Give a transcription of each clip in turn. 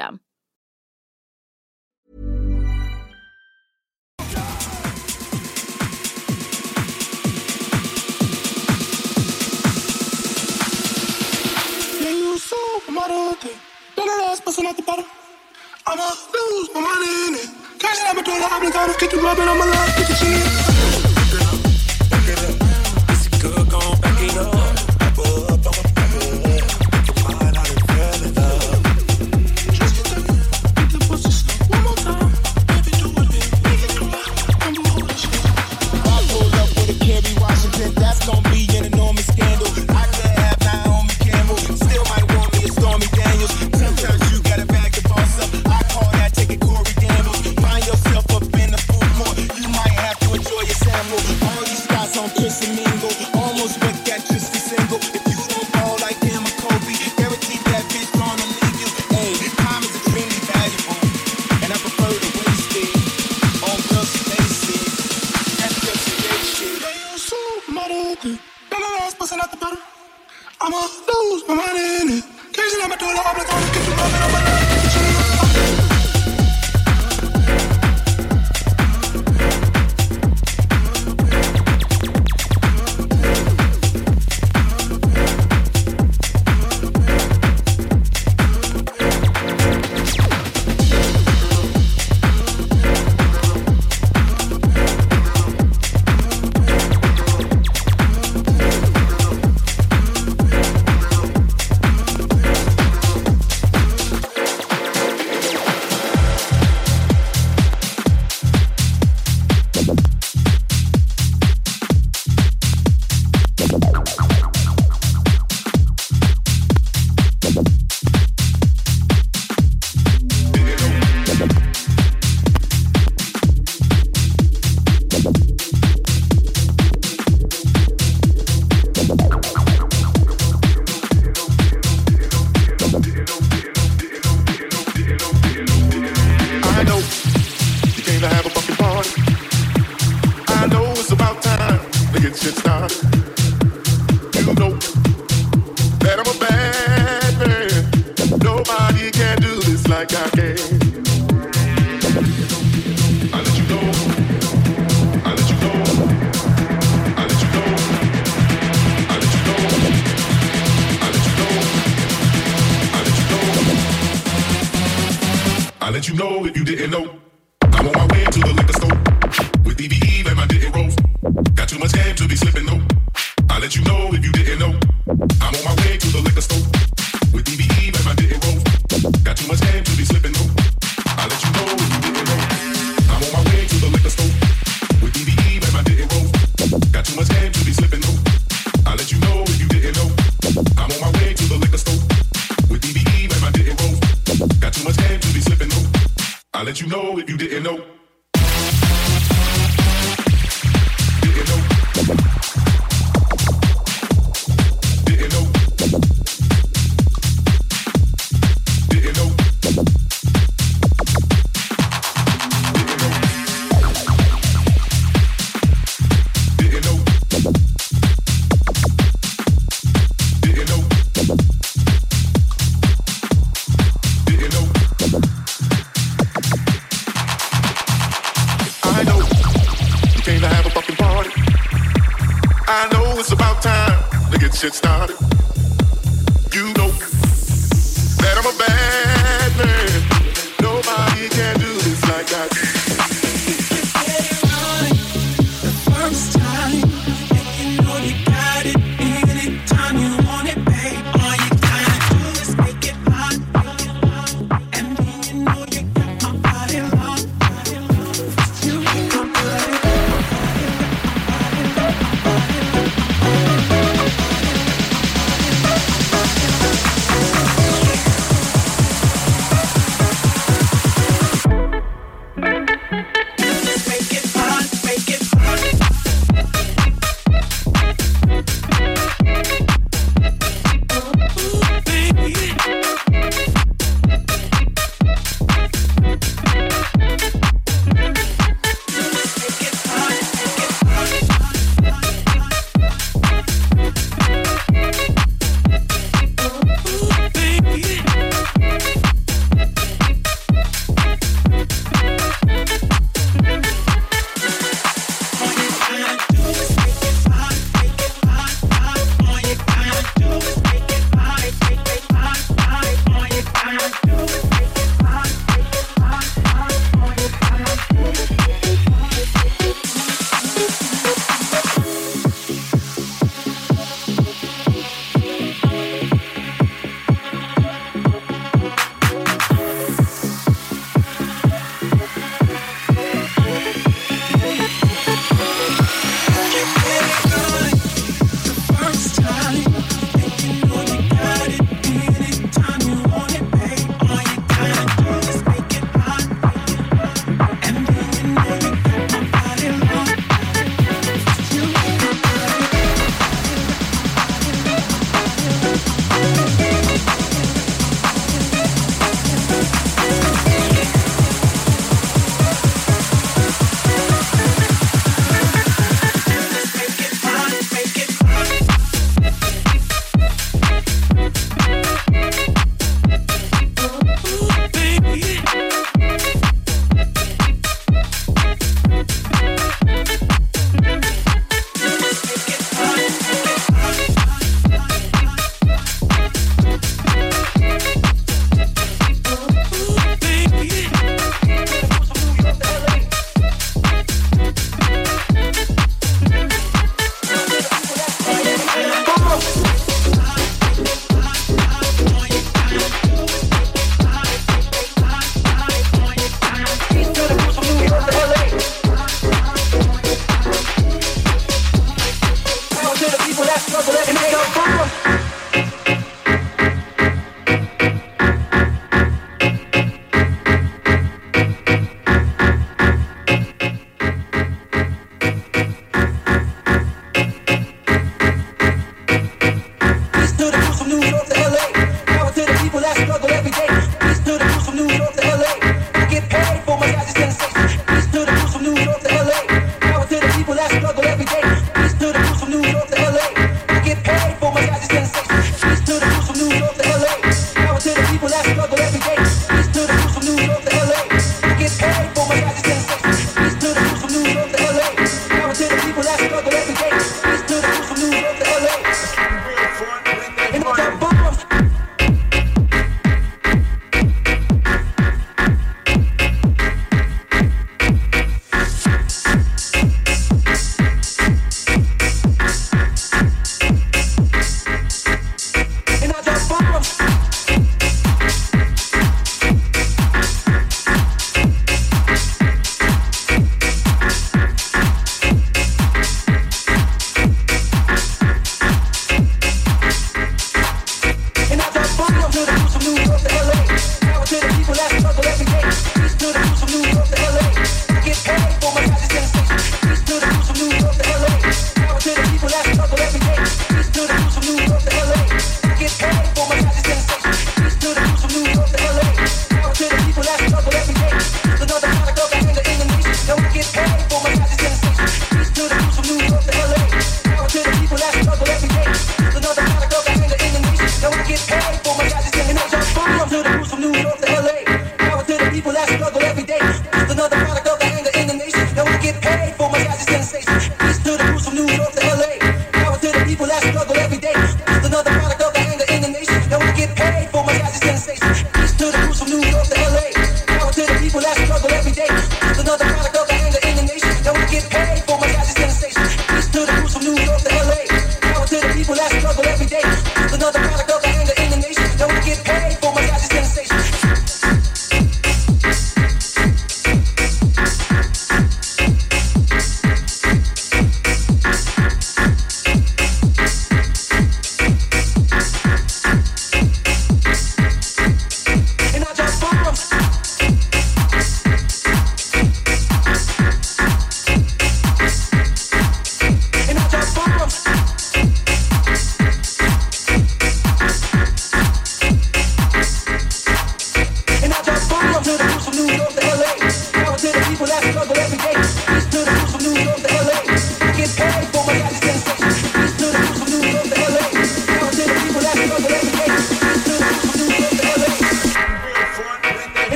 You out the. I'ma lose my money in it. Cash it, I'ma do the obligato. Get you rubbing on my love, get the chin. Gonna be lose my money in it. Cash I'ma do the obligato. Get you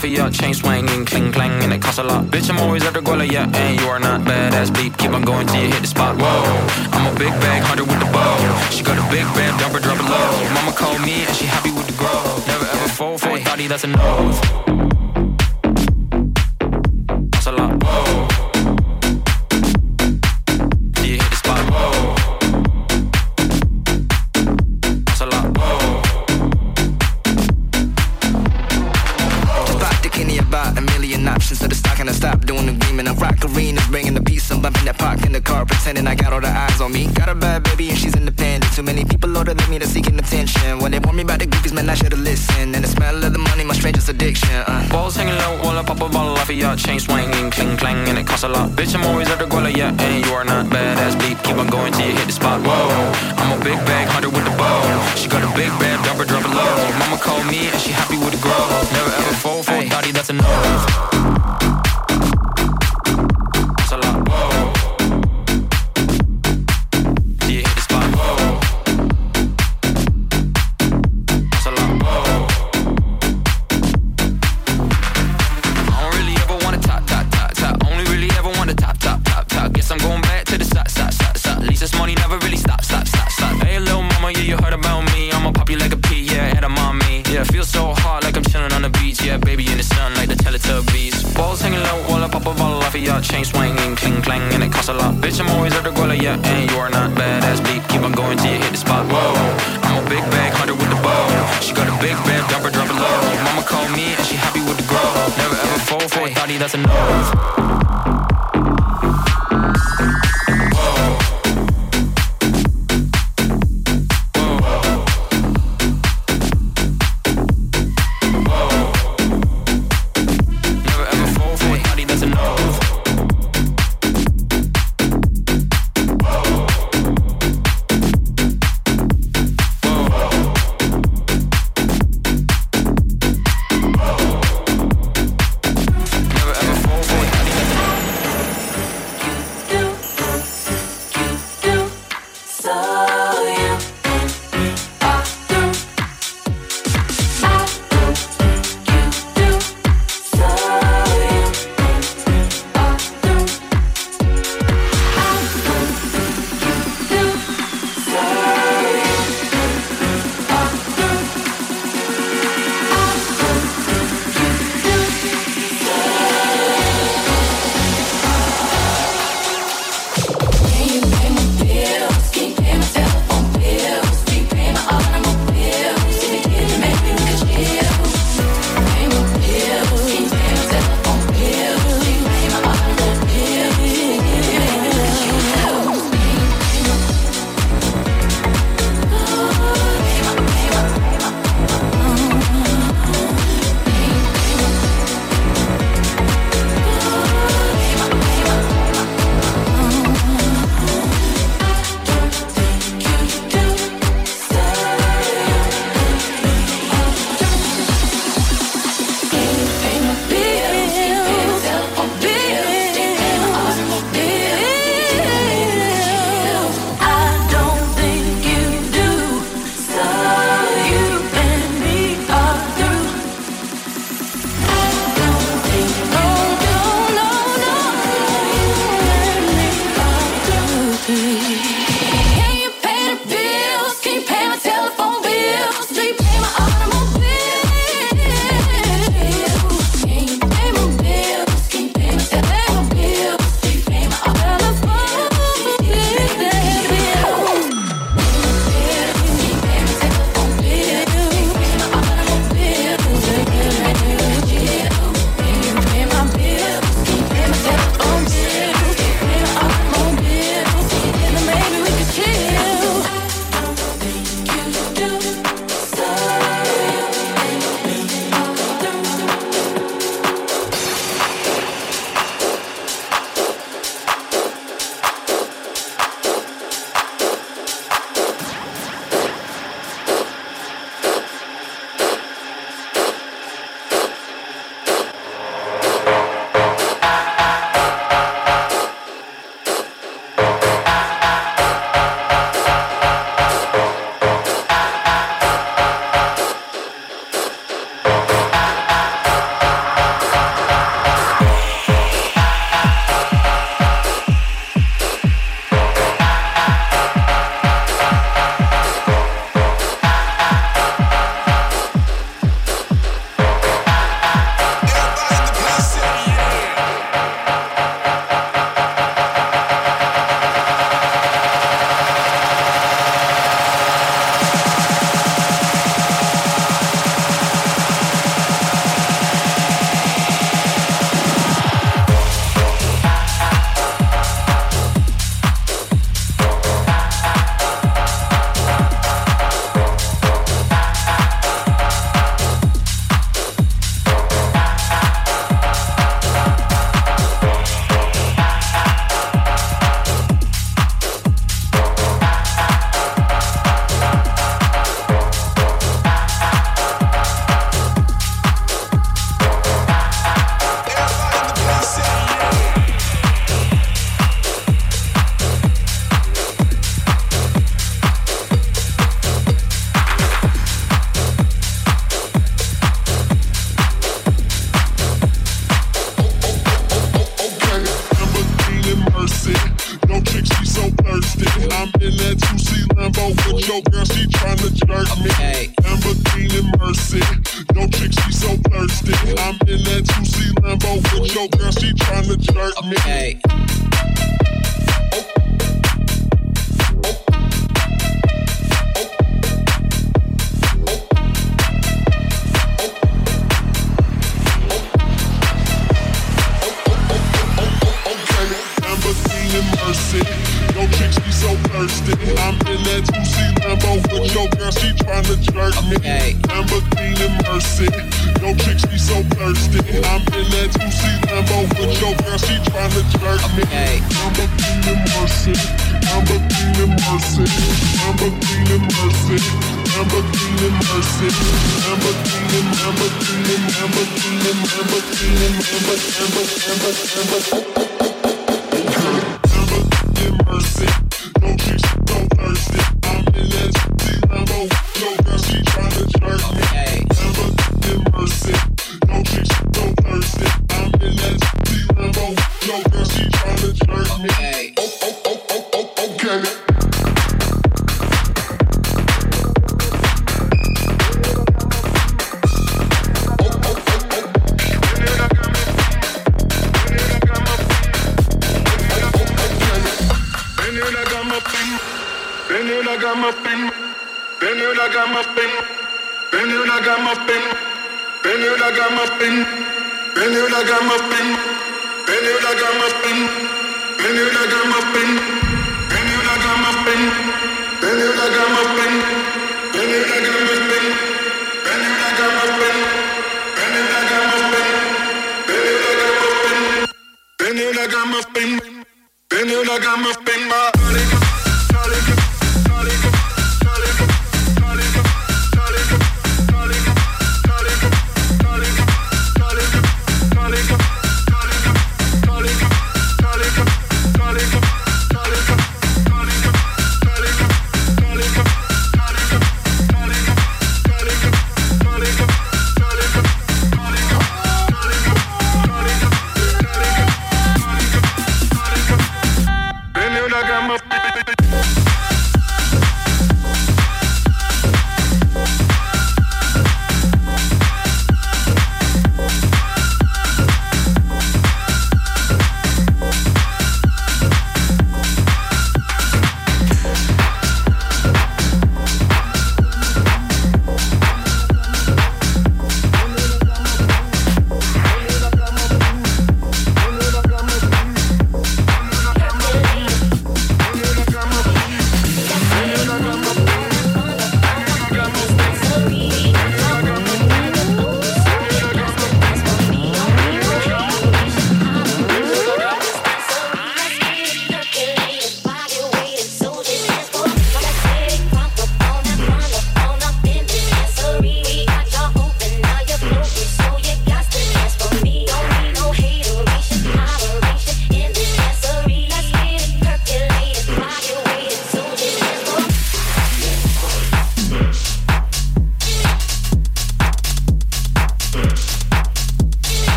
pop a bottle off of your chain swinging, cling clang, and it costs a lot. Bitch, I'm always at the goal, yeah, and you are not badass beat. Keep on going till you hit the spot. Whoa, I'm a big bag hunter with the bow. She got a big band, dump her, drop it low. Mama called me and she happy with the grow. Never ever fall for a thotty, that's a no. Pretending I got all the eyes on me. Got a bad baby and she's independent. Too many people older than me that seeking attention. When they warn me about the goofies, man, I should've listened. And the smell of the money, my strangest addiction. Uh. Balls hanging low while I pop a bottle off of your chain swinging, cling clang, and it costs a lot. Bitch, I'm always at the guala, yeah, and you are not badass beat. Keep on going till you hit the spot. Whoa, I'm a big bag hunter with the bow. She got a big bad dumper, drop it low. Mama called me and she happy with the grow. Never ever fall for a thotty, that's a no. Chain swinging, cling clang, and it costs a lot. Bitch, I'm always at the guala, yeah, and you are not badass beat. Keep on going till you hit the spot. Whoa, I'm a big bag hunter with the bow. She got a big band, drop her, drop it low. Mama called me and she happy with the grow. Never ever fall for a thotty, that's a no.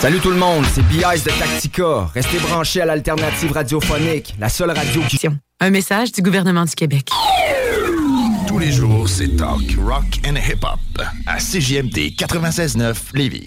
Salut tout le monde, c'est B.I.S. de Tactica. Restez branchés à l'alternative radiophonique, la seule radio qui... Un message du gouvernement du Québec. Tous les jours, c'est talk, rock and hip-hop à CJMD 96.9 Lévis.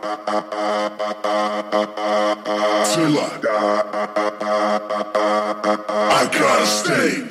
Play that funky music,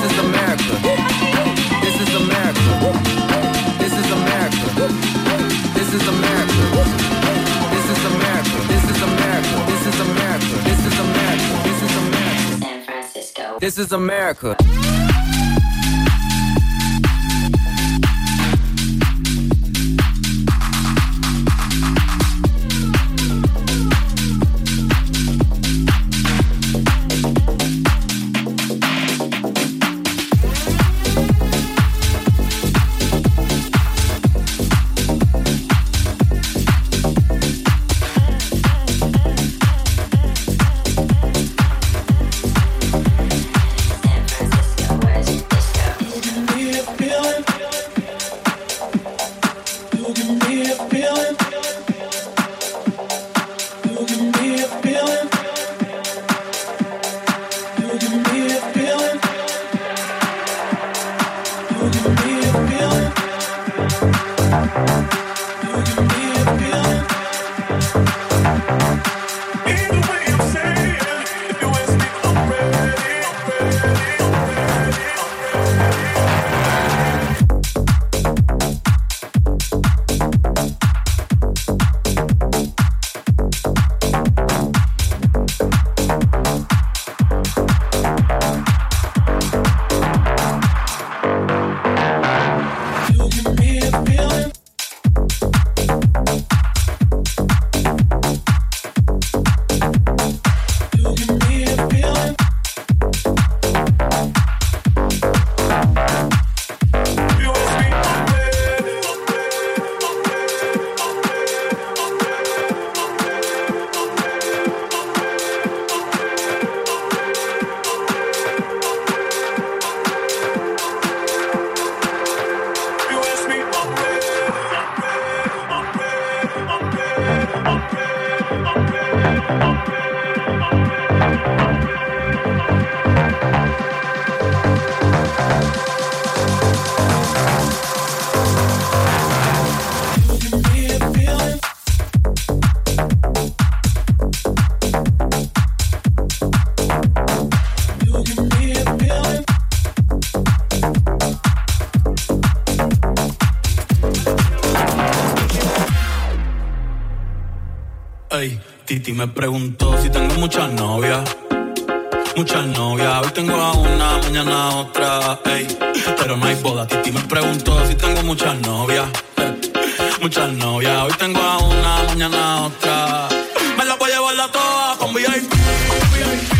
This is America. This is America. This is America. This is America. This is America. This is America. This is America. This is America. This is America. San Francisco. This is America. Titi me preguntó si tengo muchas novias. Muchas novias, hoy tengo a una, mañana a otra, ey. Pero no hay boda. Titi me preguntó si tengo muchas novias. Muchas novias, hoy tengo a una, mañana a otra. Me la voy a llevar la toa con VIP.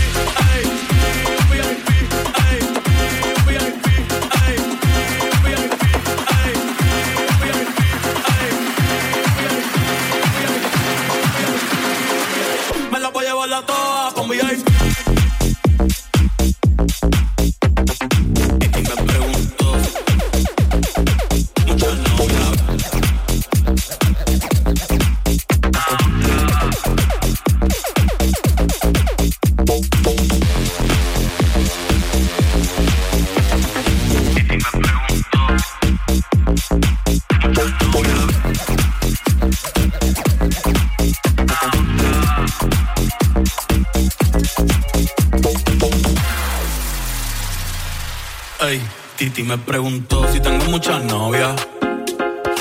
Me preguntó si tengo muchas novias.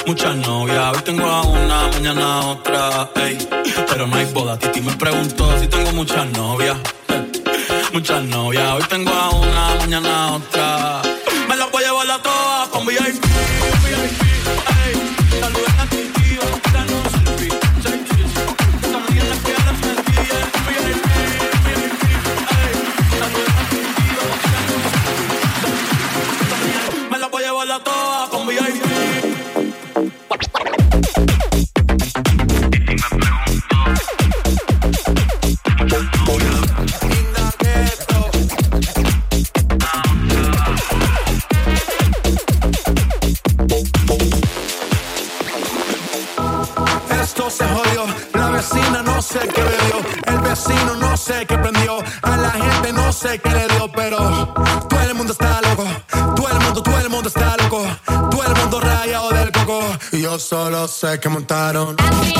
Muchas novias, hoy tengo a una, mañana a otra, ey. Pero no hay boda, Titi me preguntó si tengo muchas novias. Muchas novias, hoy tengo a una, mañana a otra. Me la voy a llevar la toa con VIP. Sé qué le dio, pero todo el mundo está loco. Todo el mundo, todo el mundo está loco. Todo el mundo rayado del coco. Y yo solo sé que montaron. En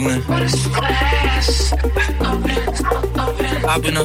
Michelin. I've been a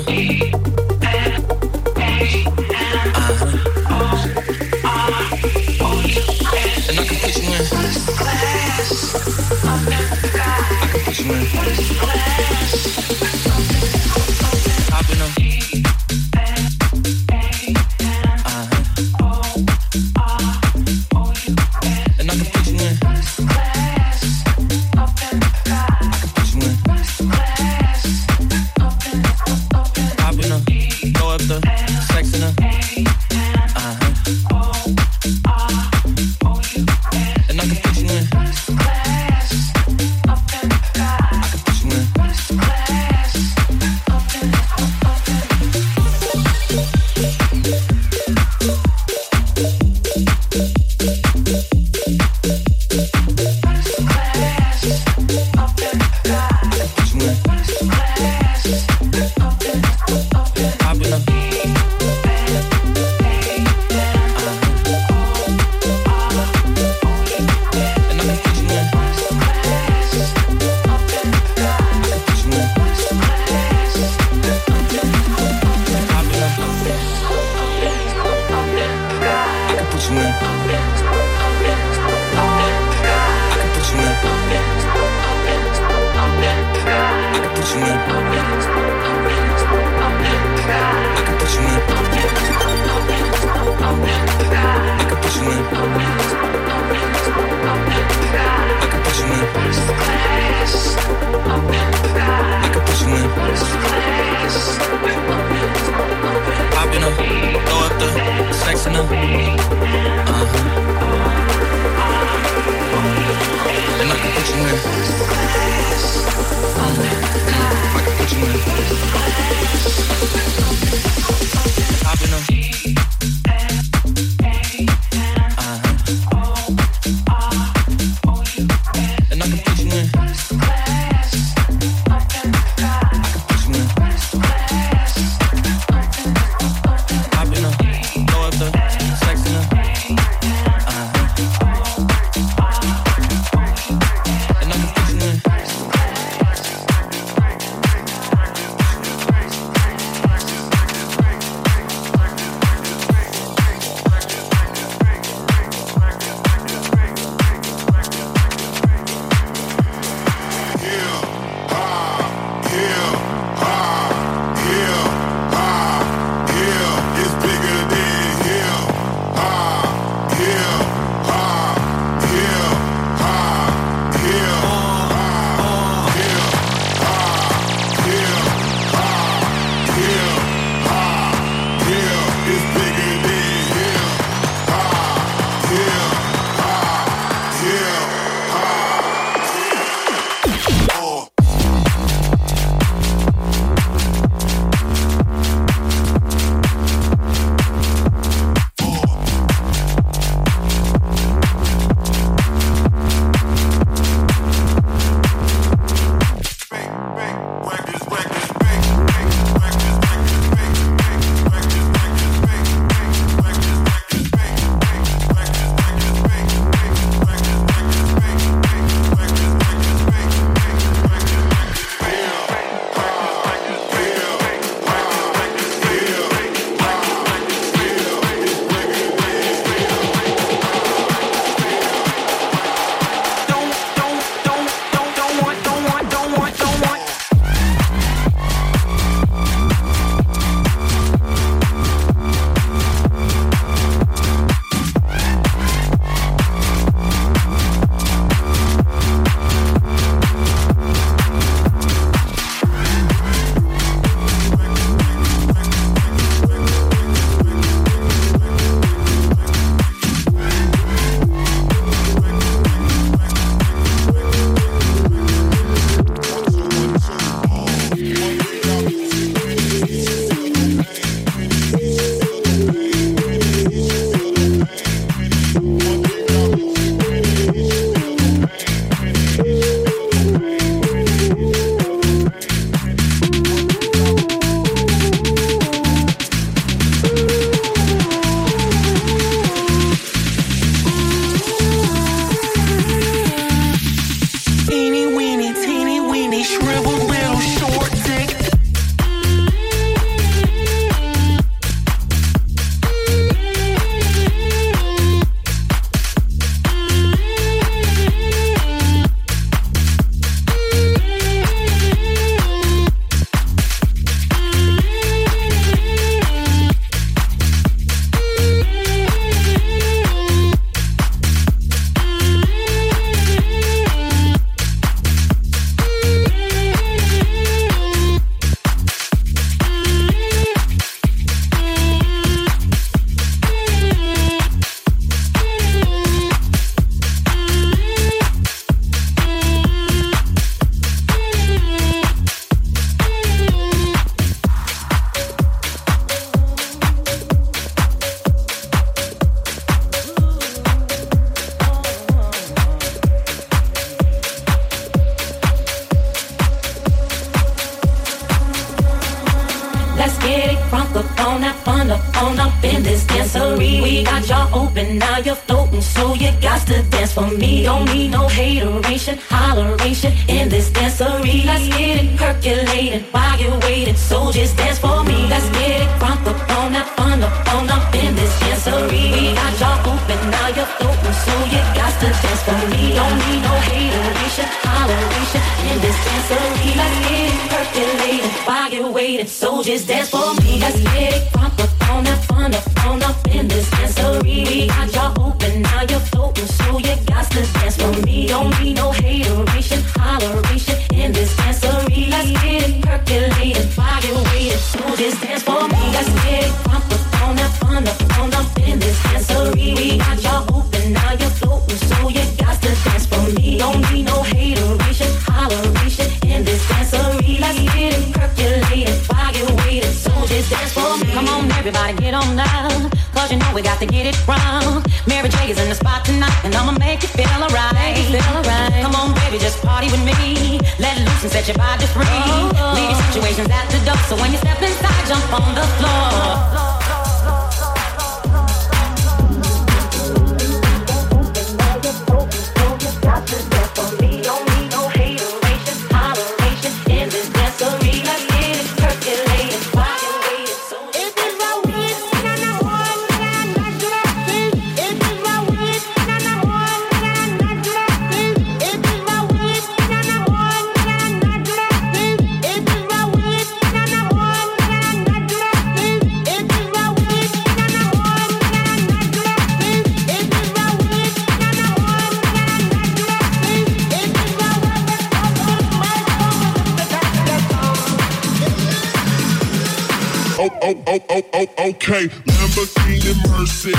oh, oh, oh, oh, okay. Lamborghini Mercy,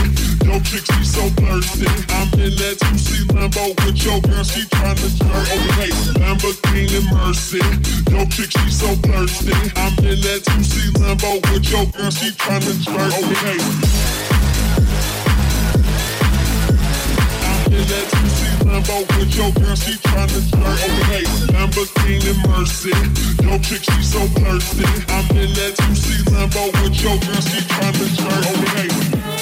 yo chick she so thirsty. I'm in that 2C Lambo with your girl, she tryna jerk. Okay, Lamborghini Mercy, yo chick she so thirsty. I'm in that 2C Lambo with your girl, she tryna jerk. Okay in that 2C Lambo with your girl, she tryna jerk. Okay, Lamborghini Mercy, yo chick, she so thirsty. I'm in that 2C Lambo with your girl, she tryna jerk. Okay.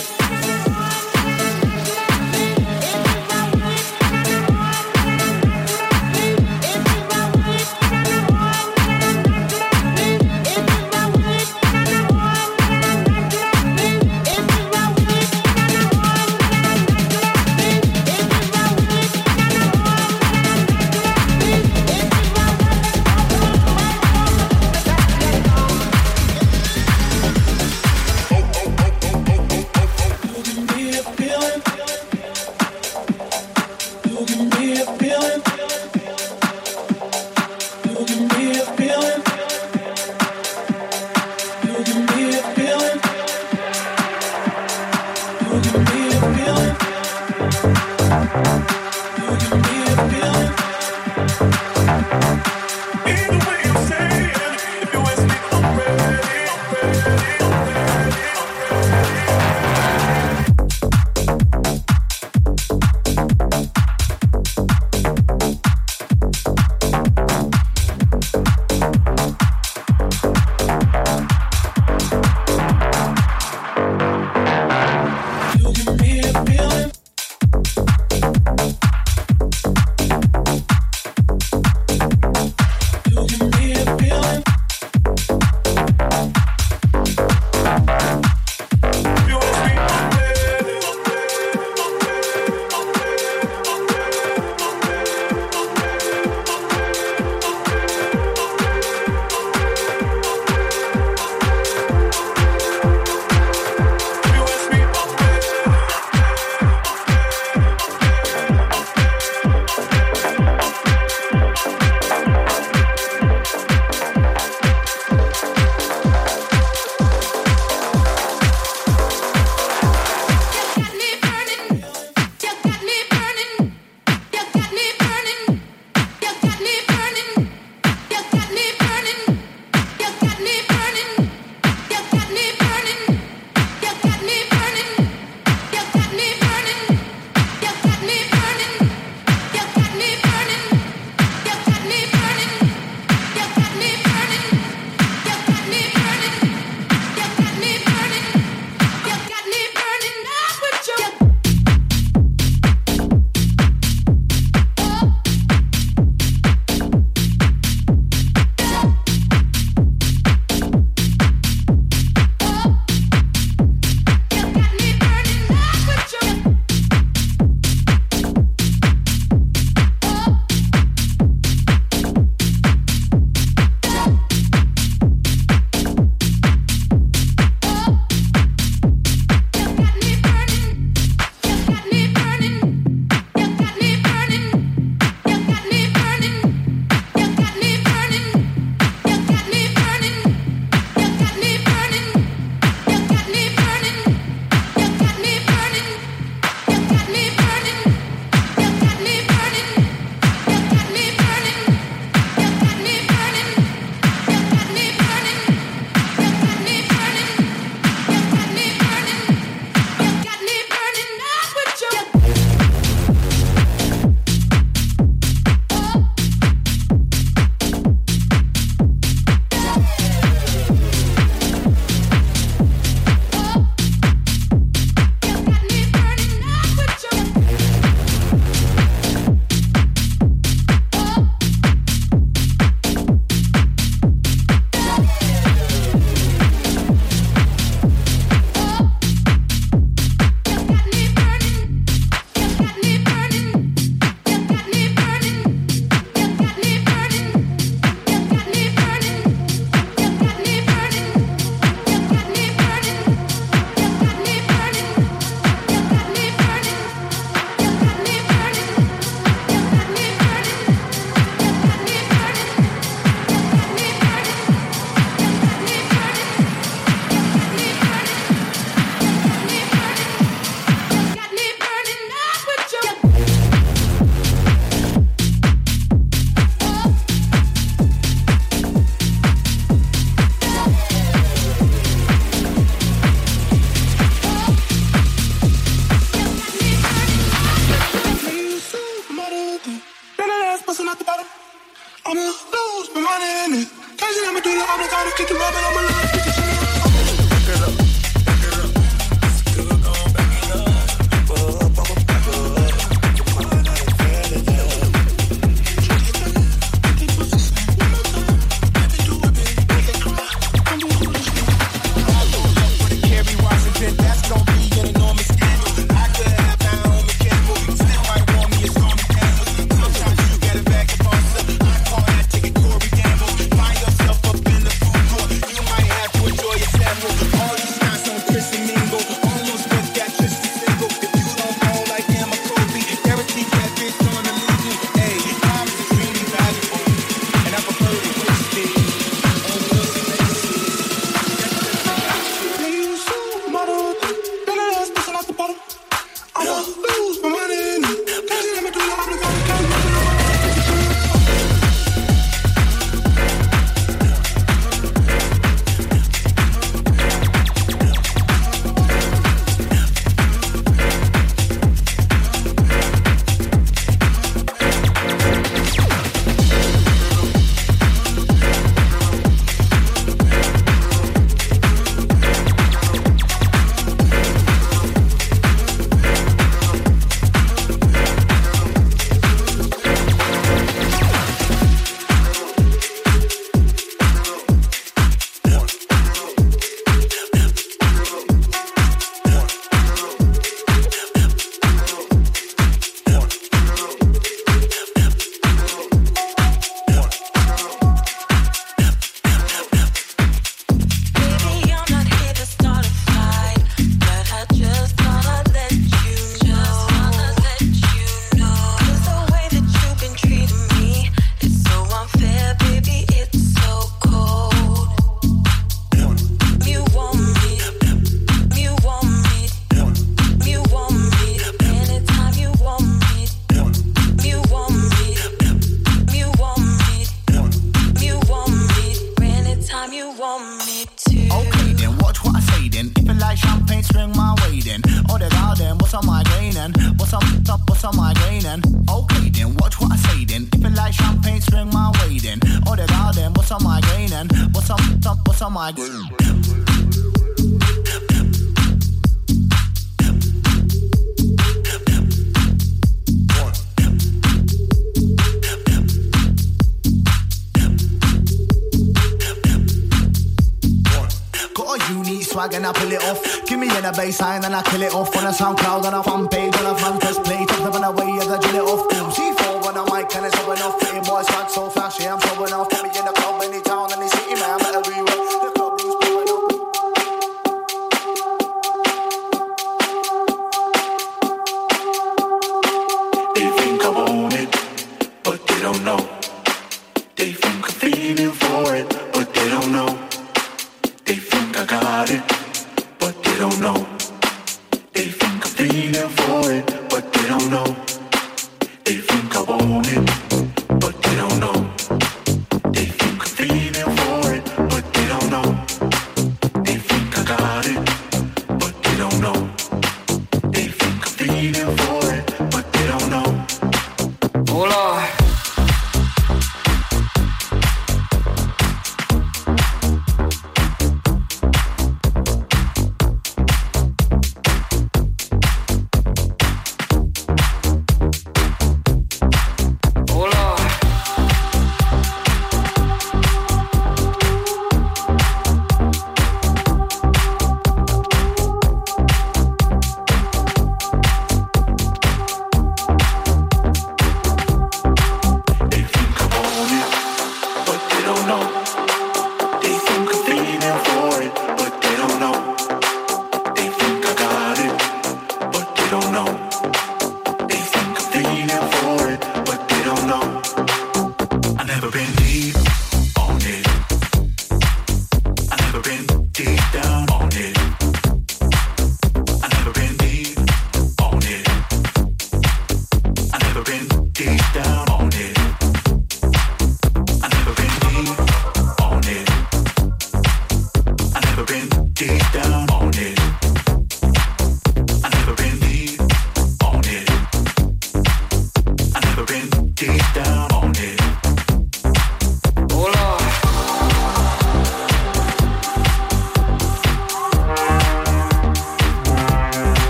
Baseline and I kill it off.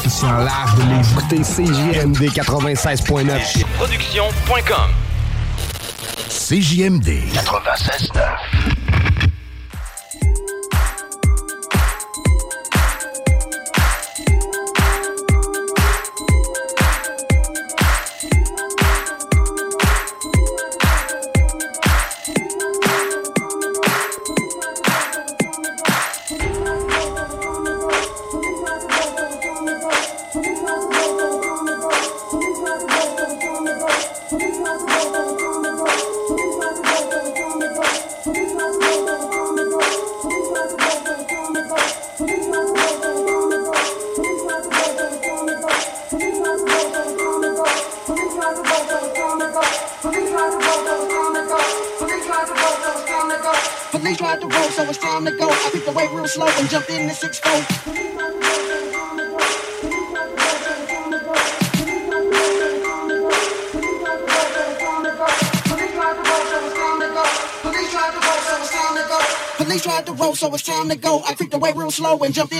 coefficient large de l'écouter CJMD 96.9. Production.com CJMD 96.9. slow and jump in.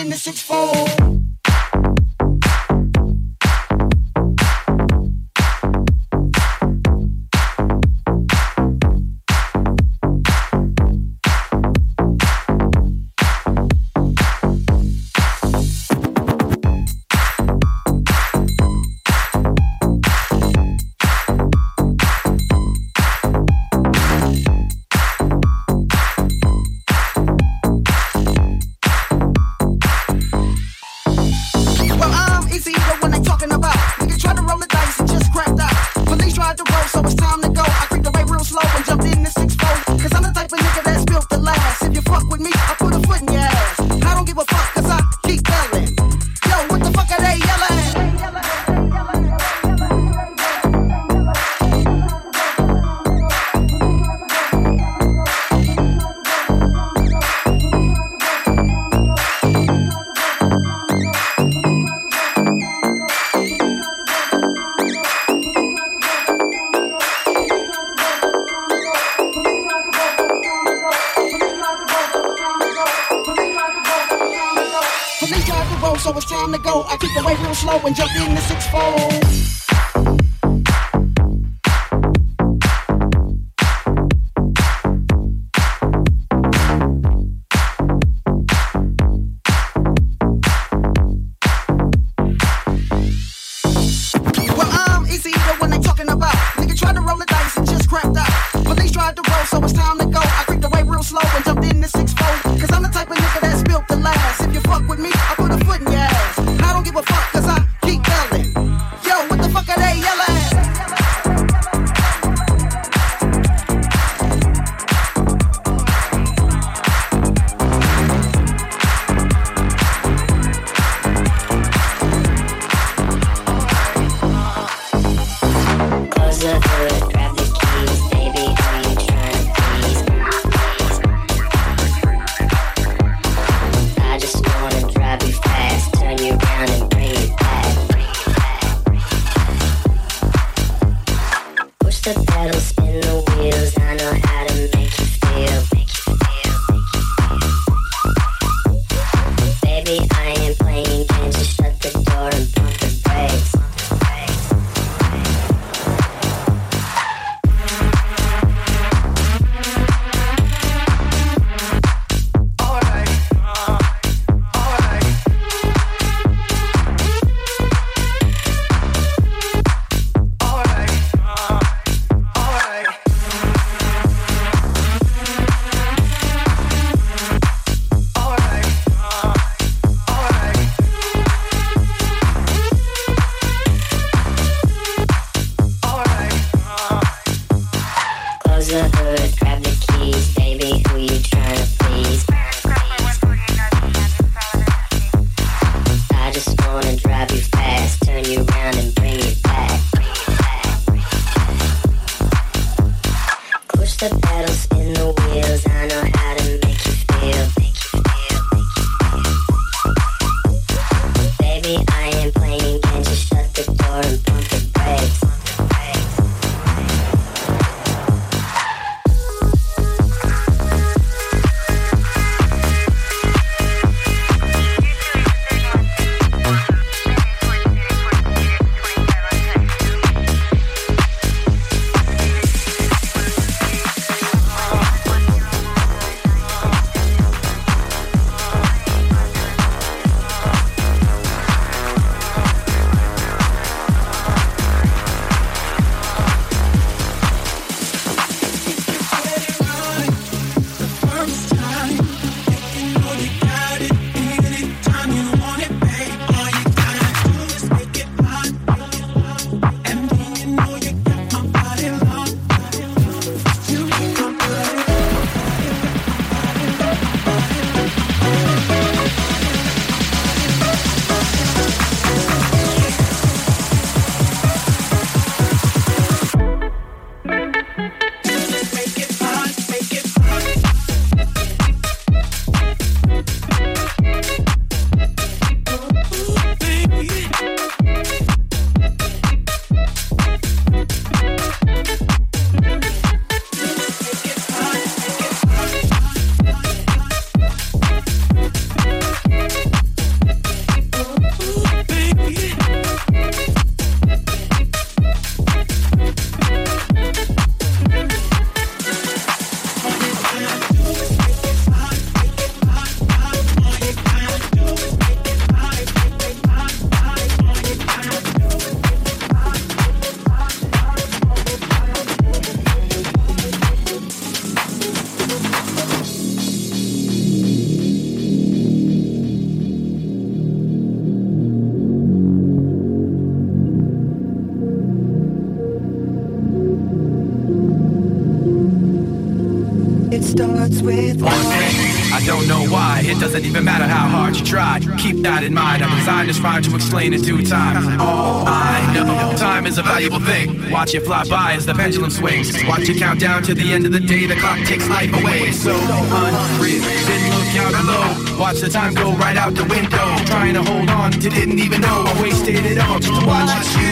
not in mind. I'm designed to try to explain in due time. All I know, time is a valuable thing. Watch it fly by as the pendulum swings. Watch it count down to the end of the day. The clock takes life away. So unreal. Didn't look out below. Watch the time go right out the window. Trying to hold on to didn't even know I wasted it all just to watch you.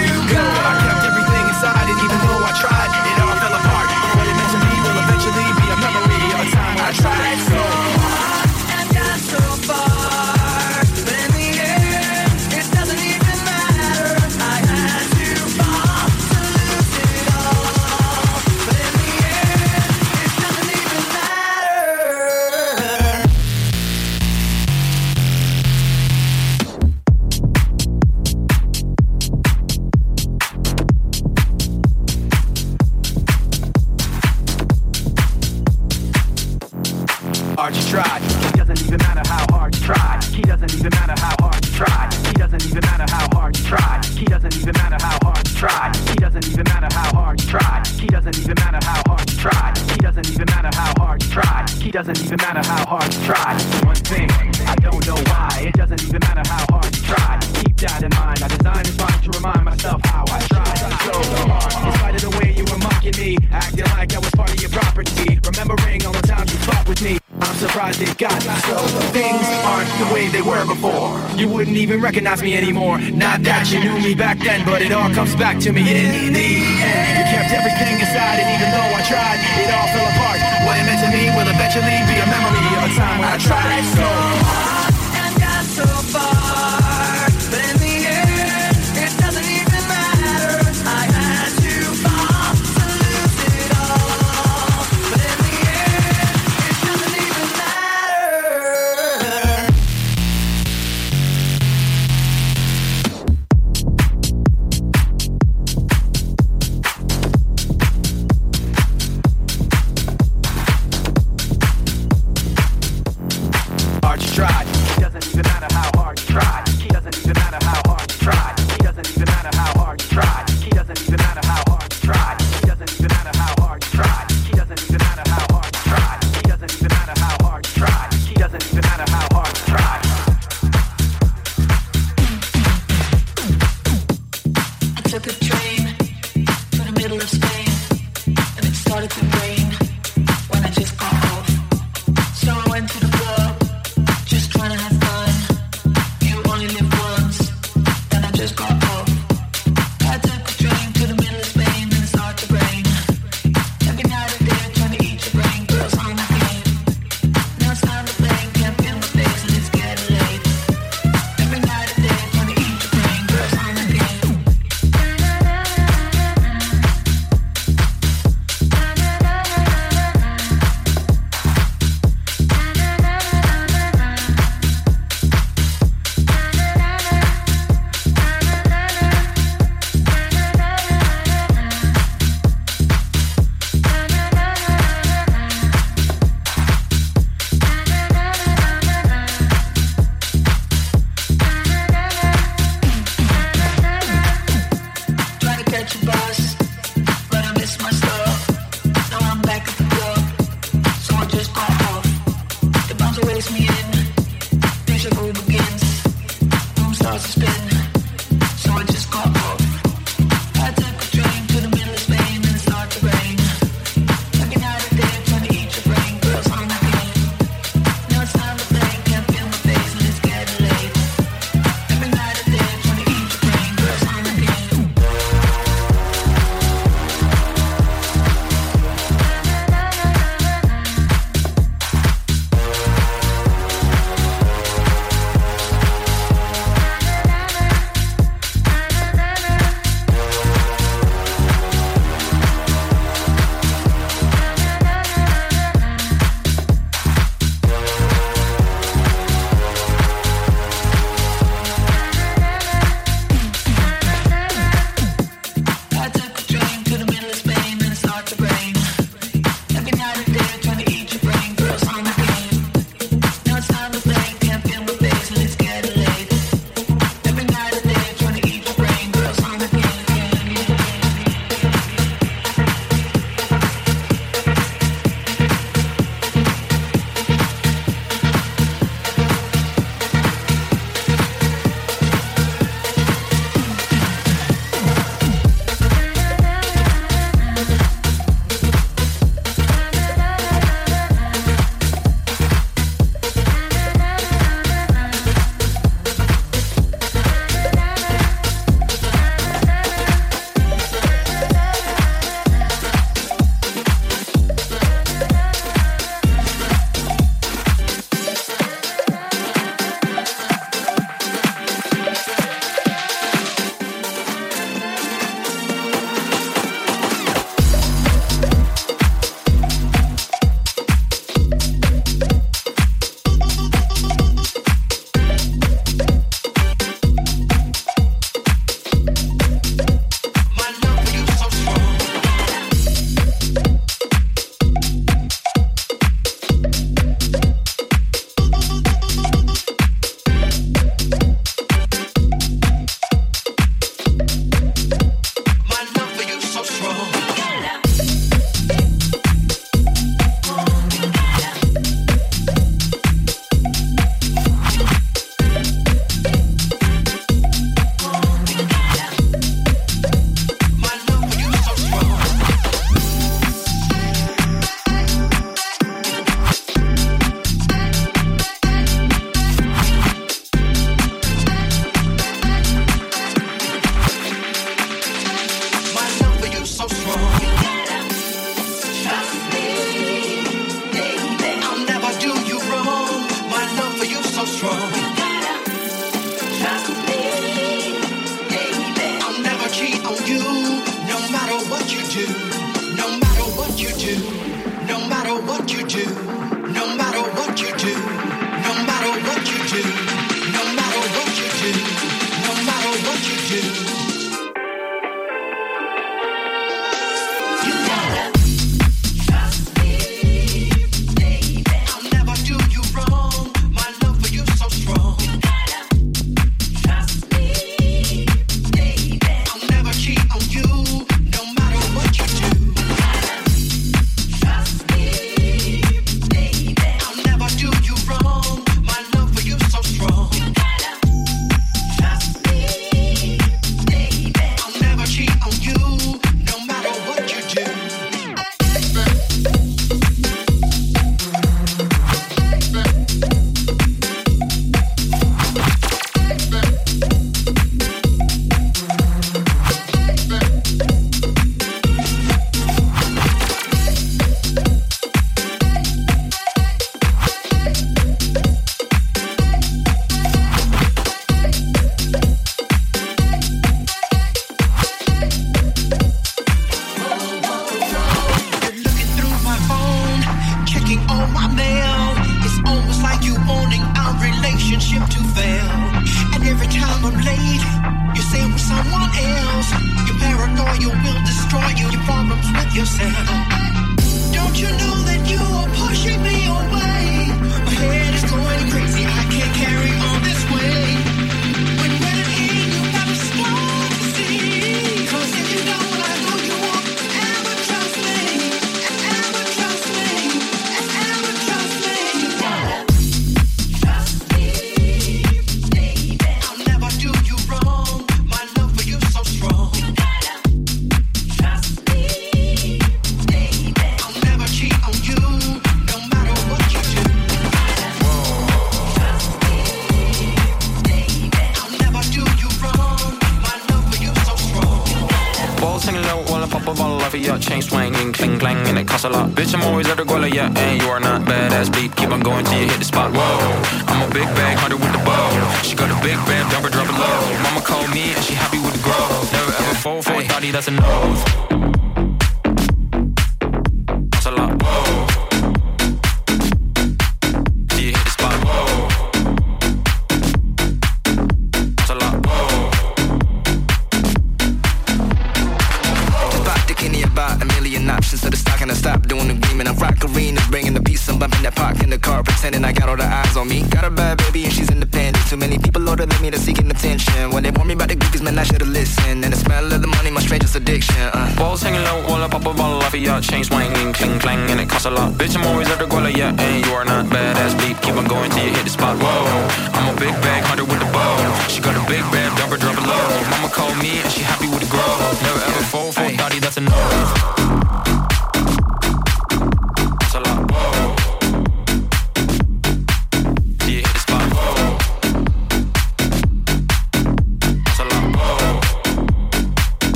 back to me.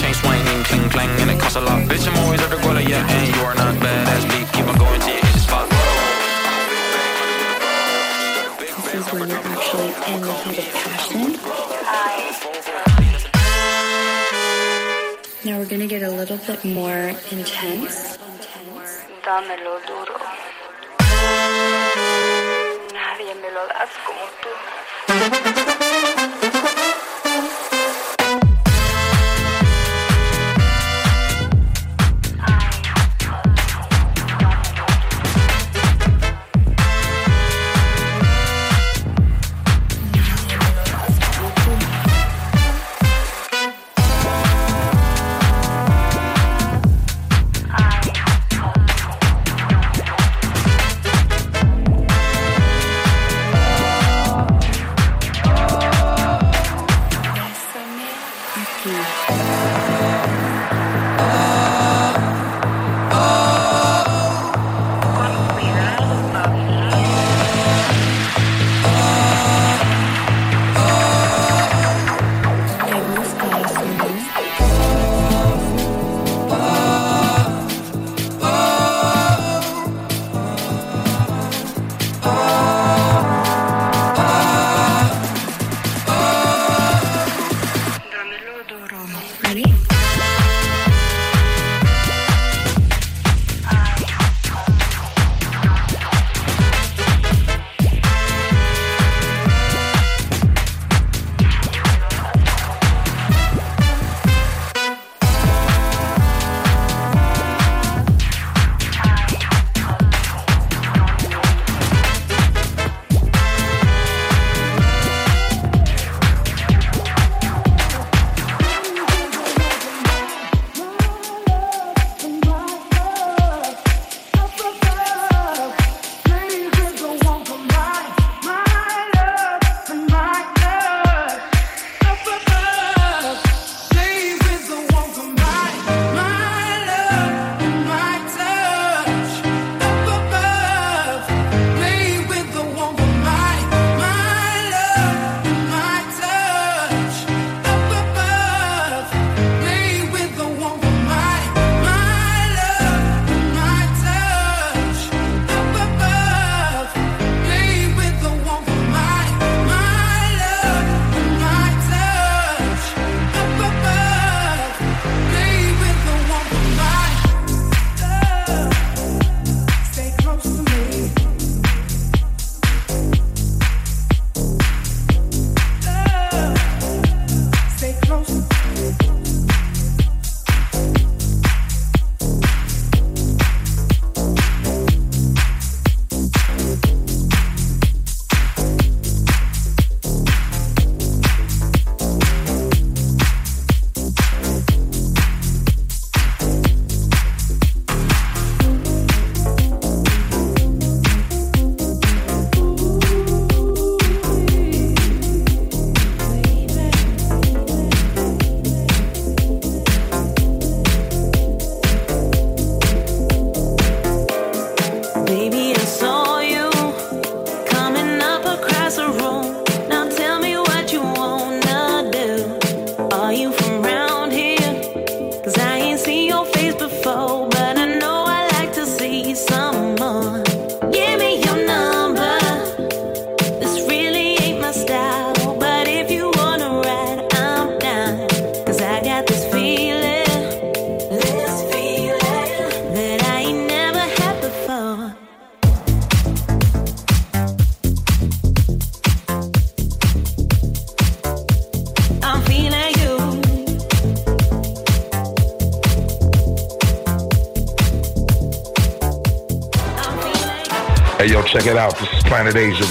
chain swinging, clang clang, and it costs a lot. Bitch, I'm always yeah, and you are not. Keep on going till you hit the spot. This is when you're actually in the heat of passion. Now we're gonna get a little bit more intense. Dámelo duro. Nadie me lo das como tú.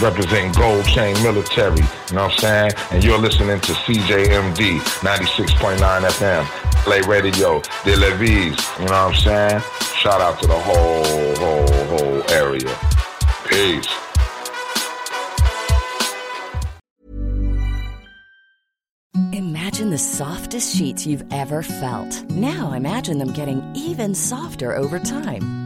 Representing Gold Chain Military. You know what I'm saying? And you're listening to CJMD 96.9 FM. Play Radio, De Levis. You know what I'm saying? Shout out to the whole, whole, whole area. Peace. Imagine the softest sheets you've ever felt. Now imagine them getting even softer over time.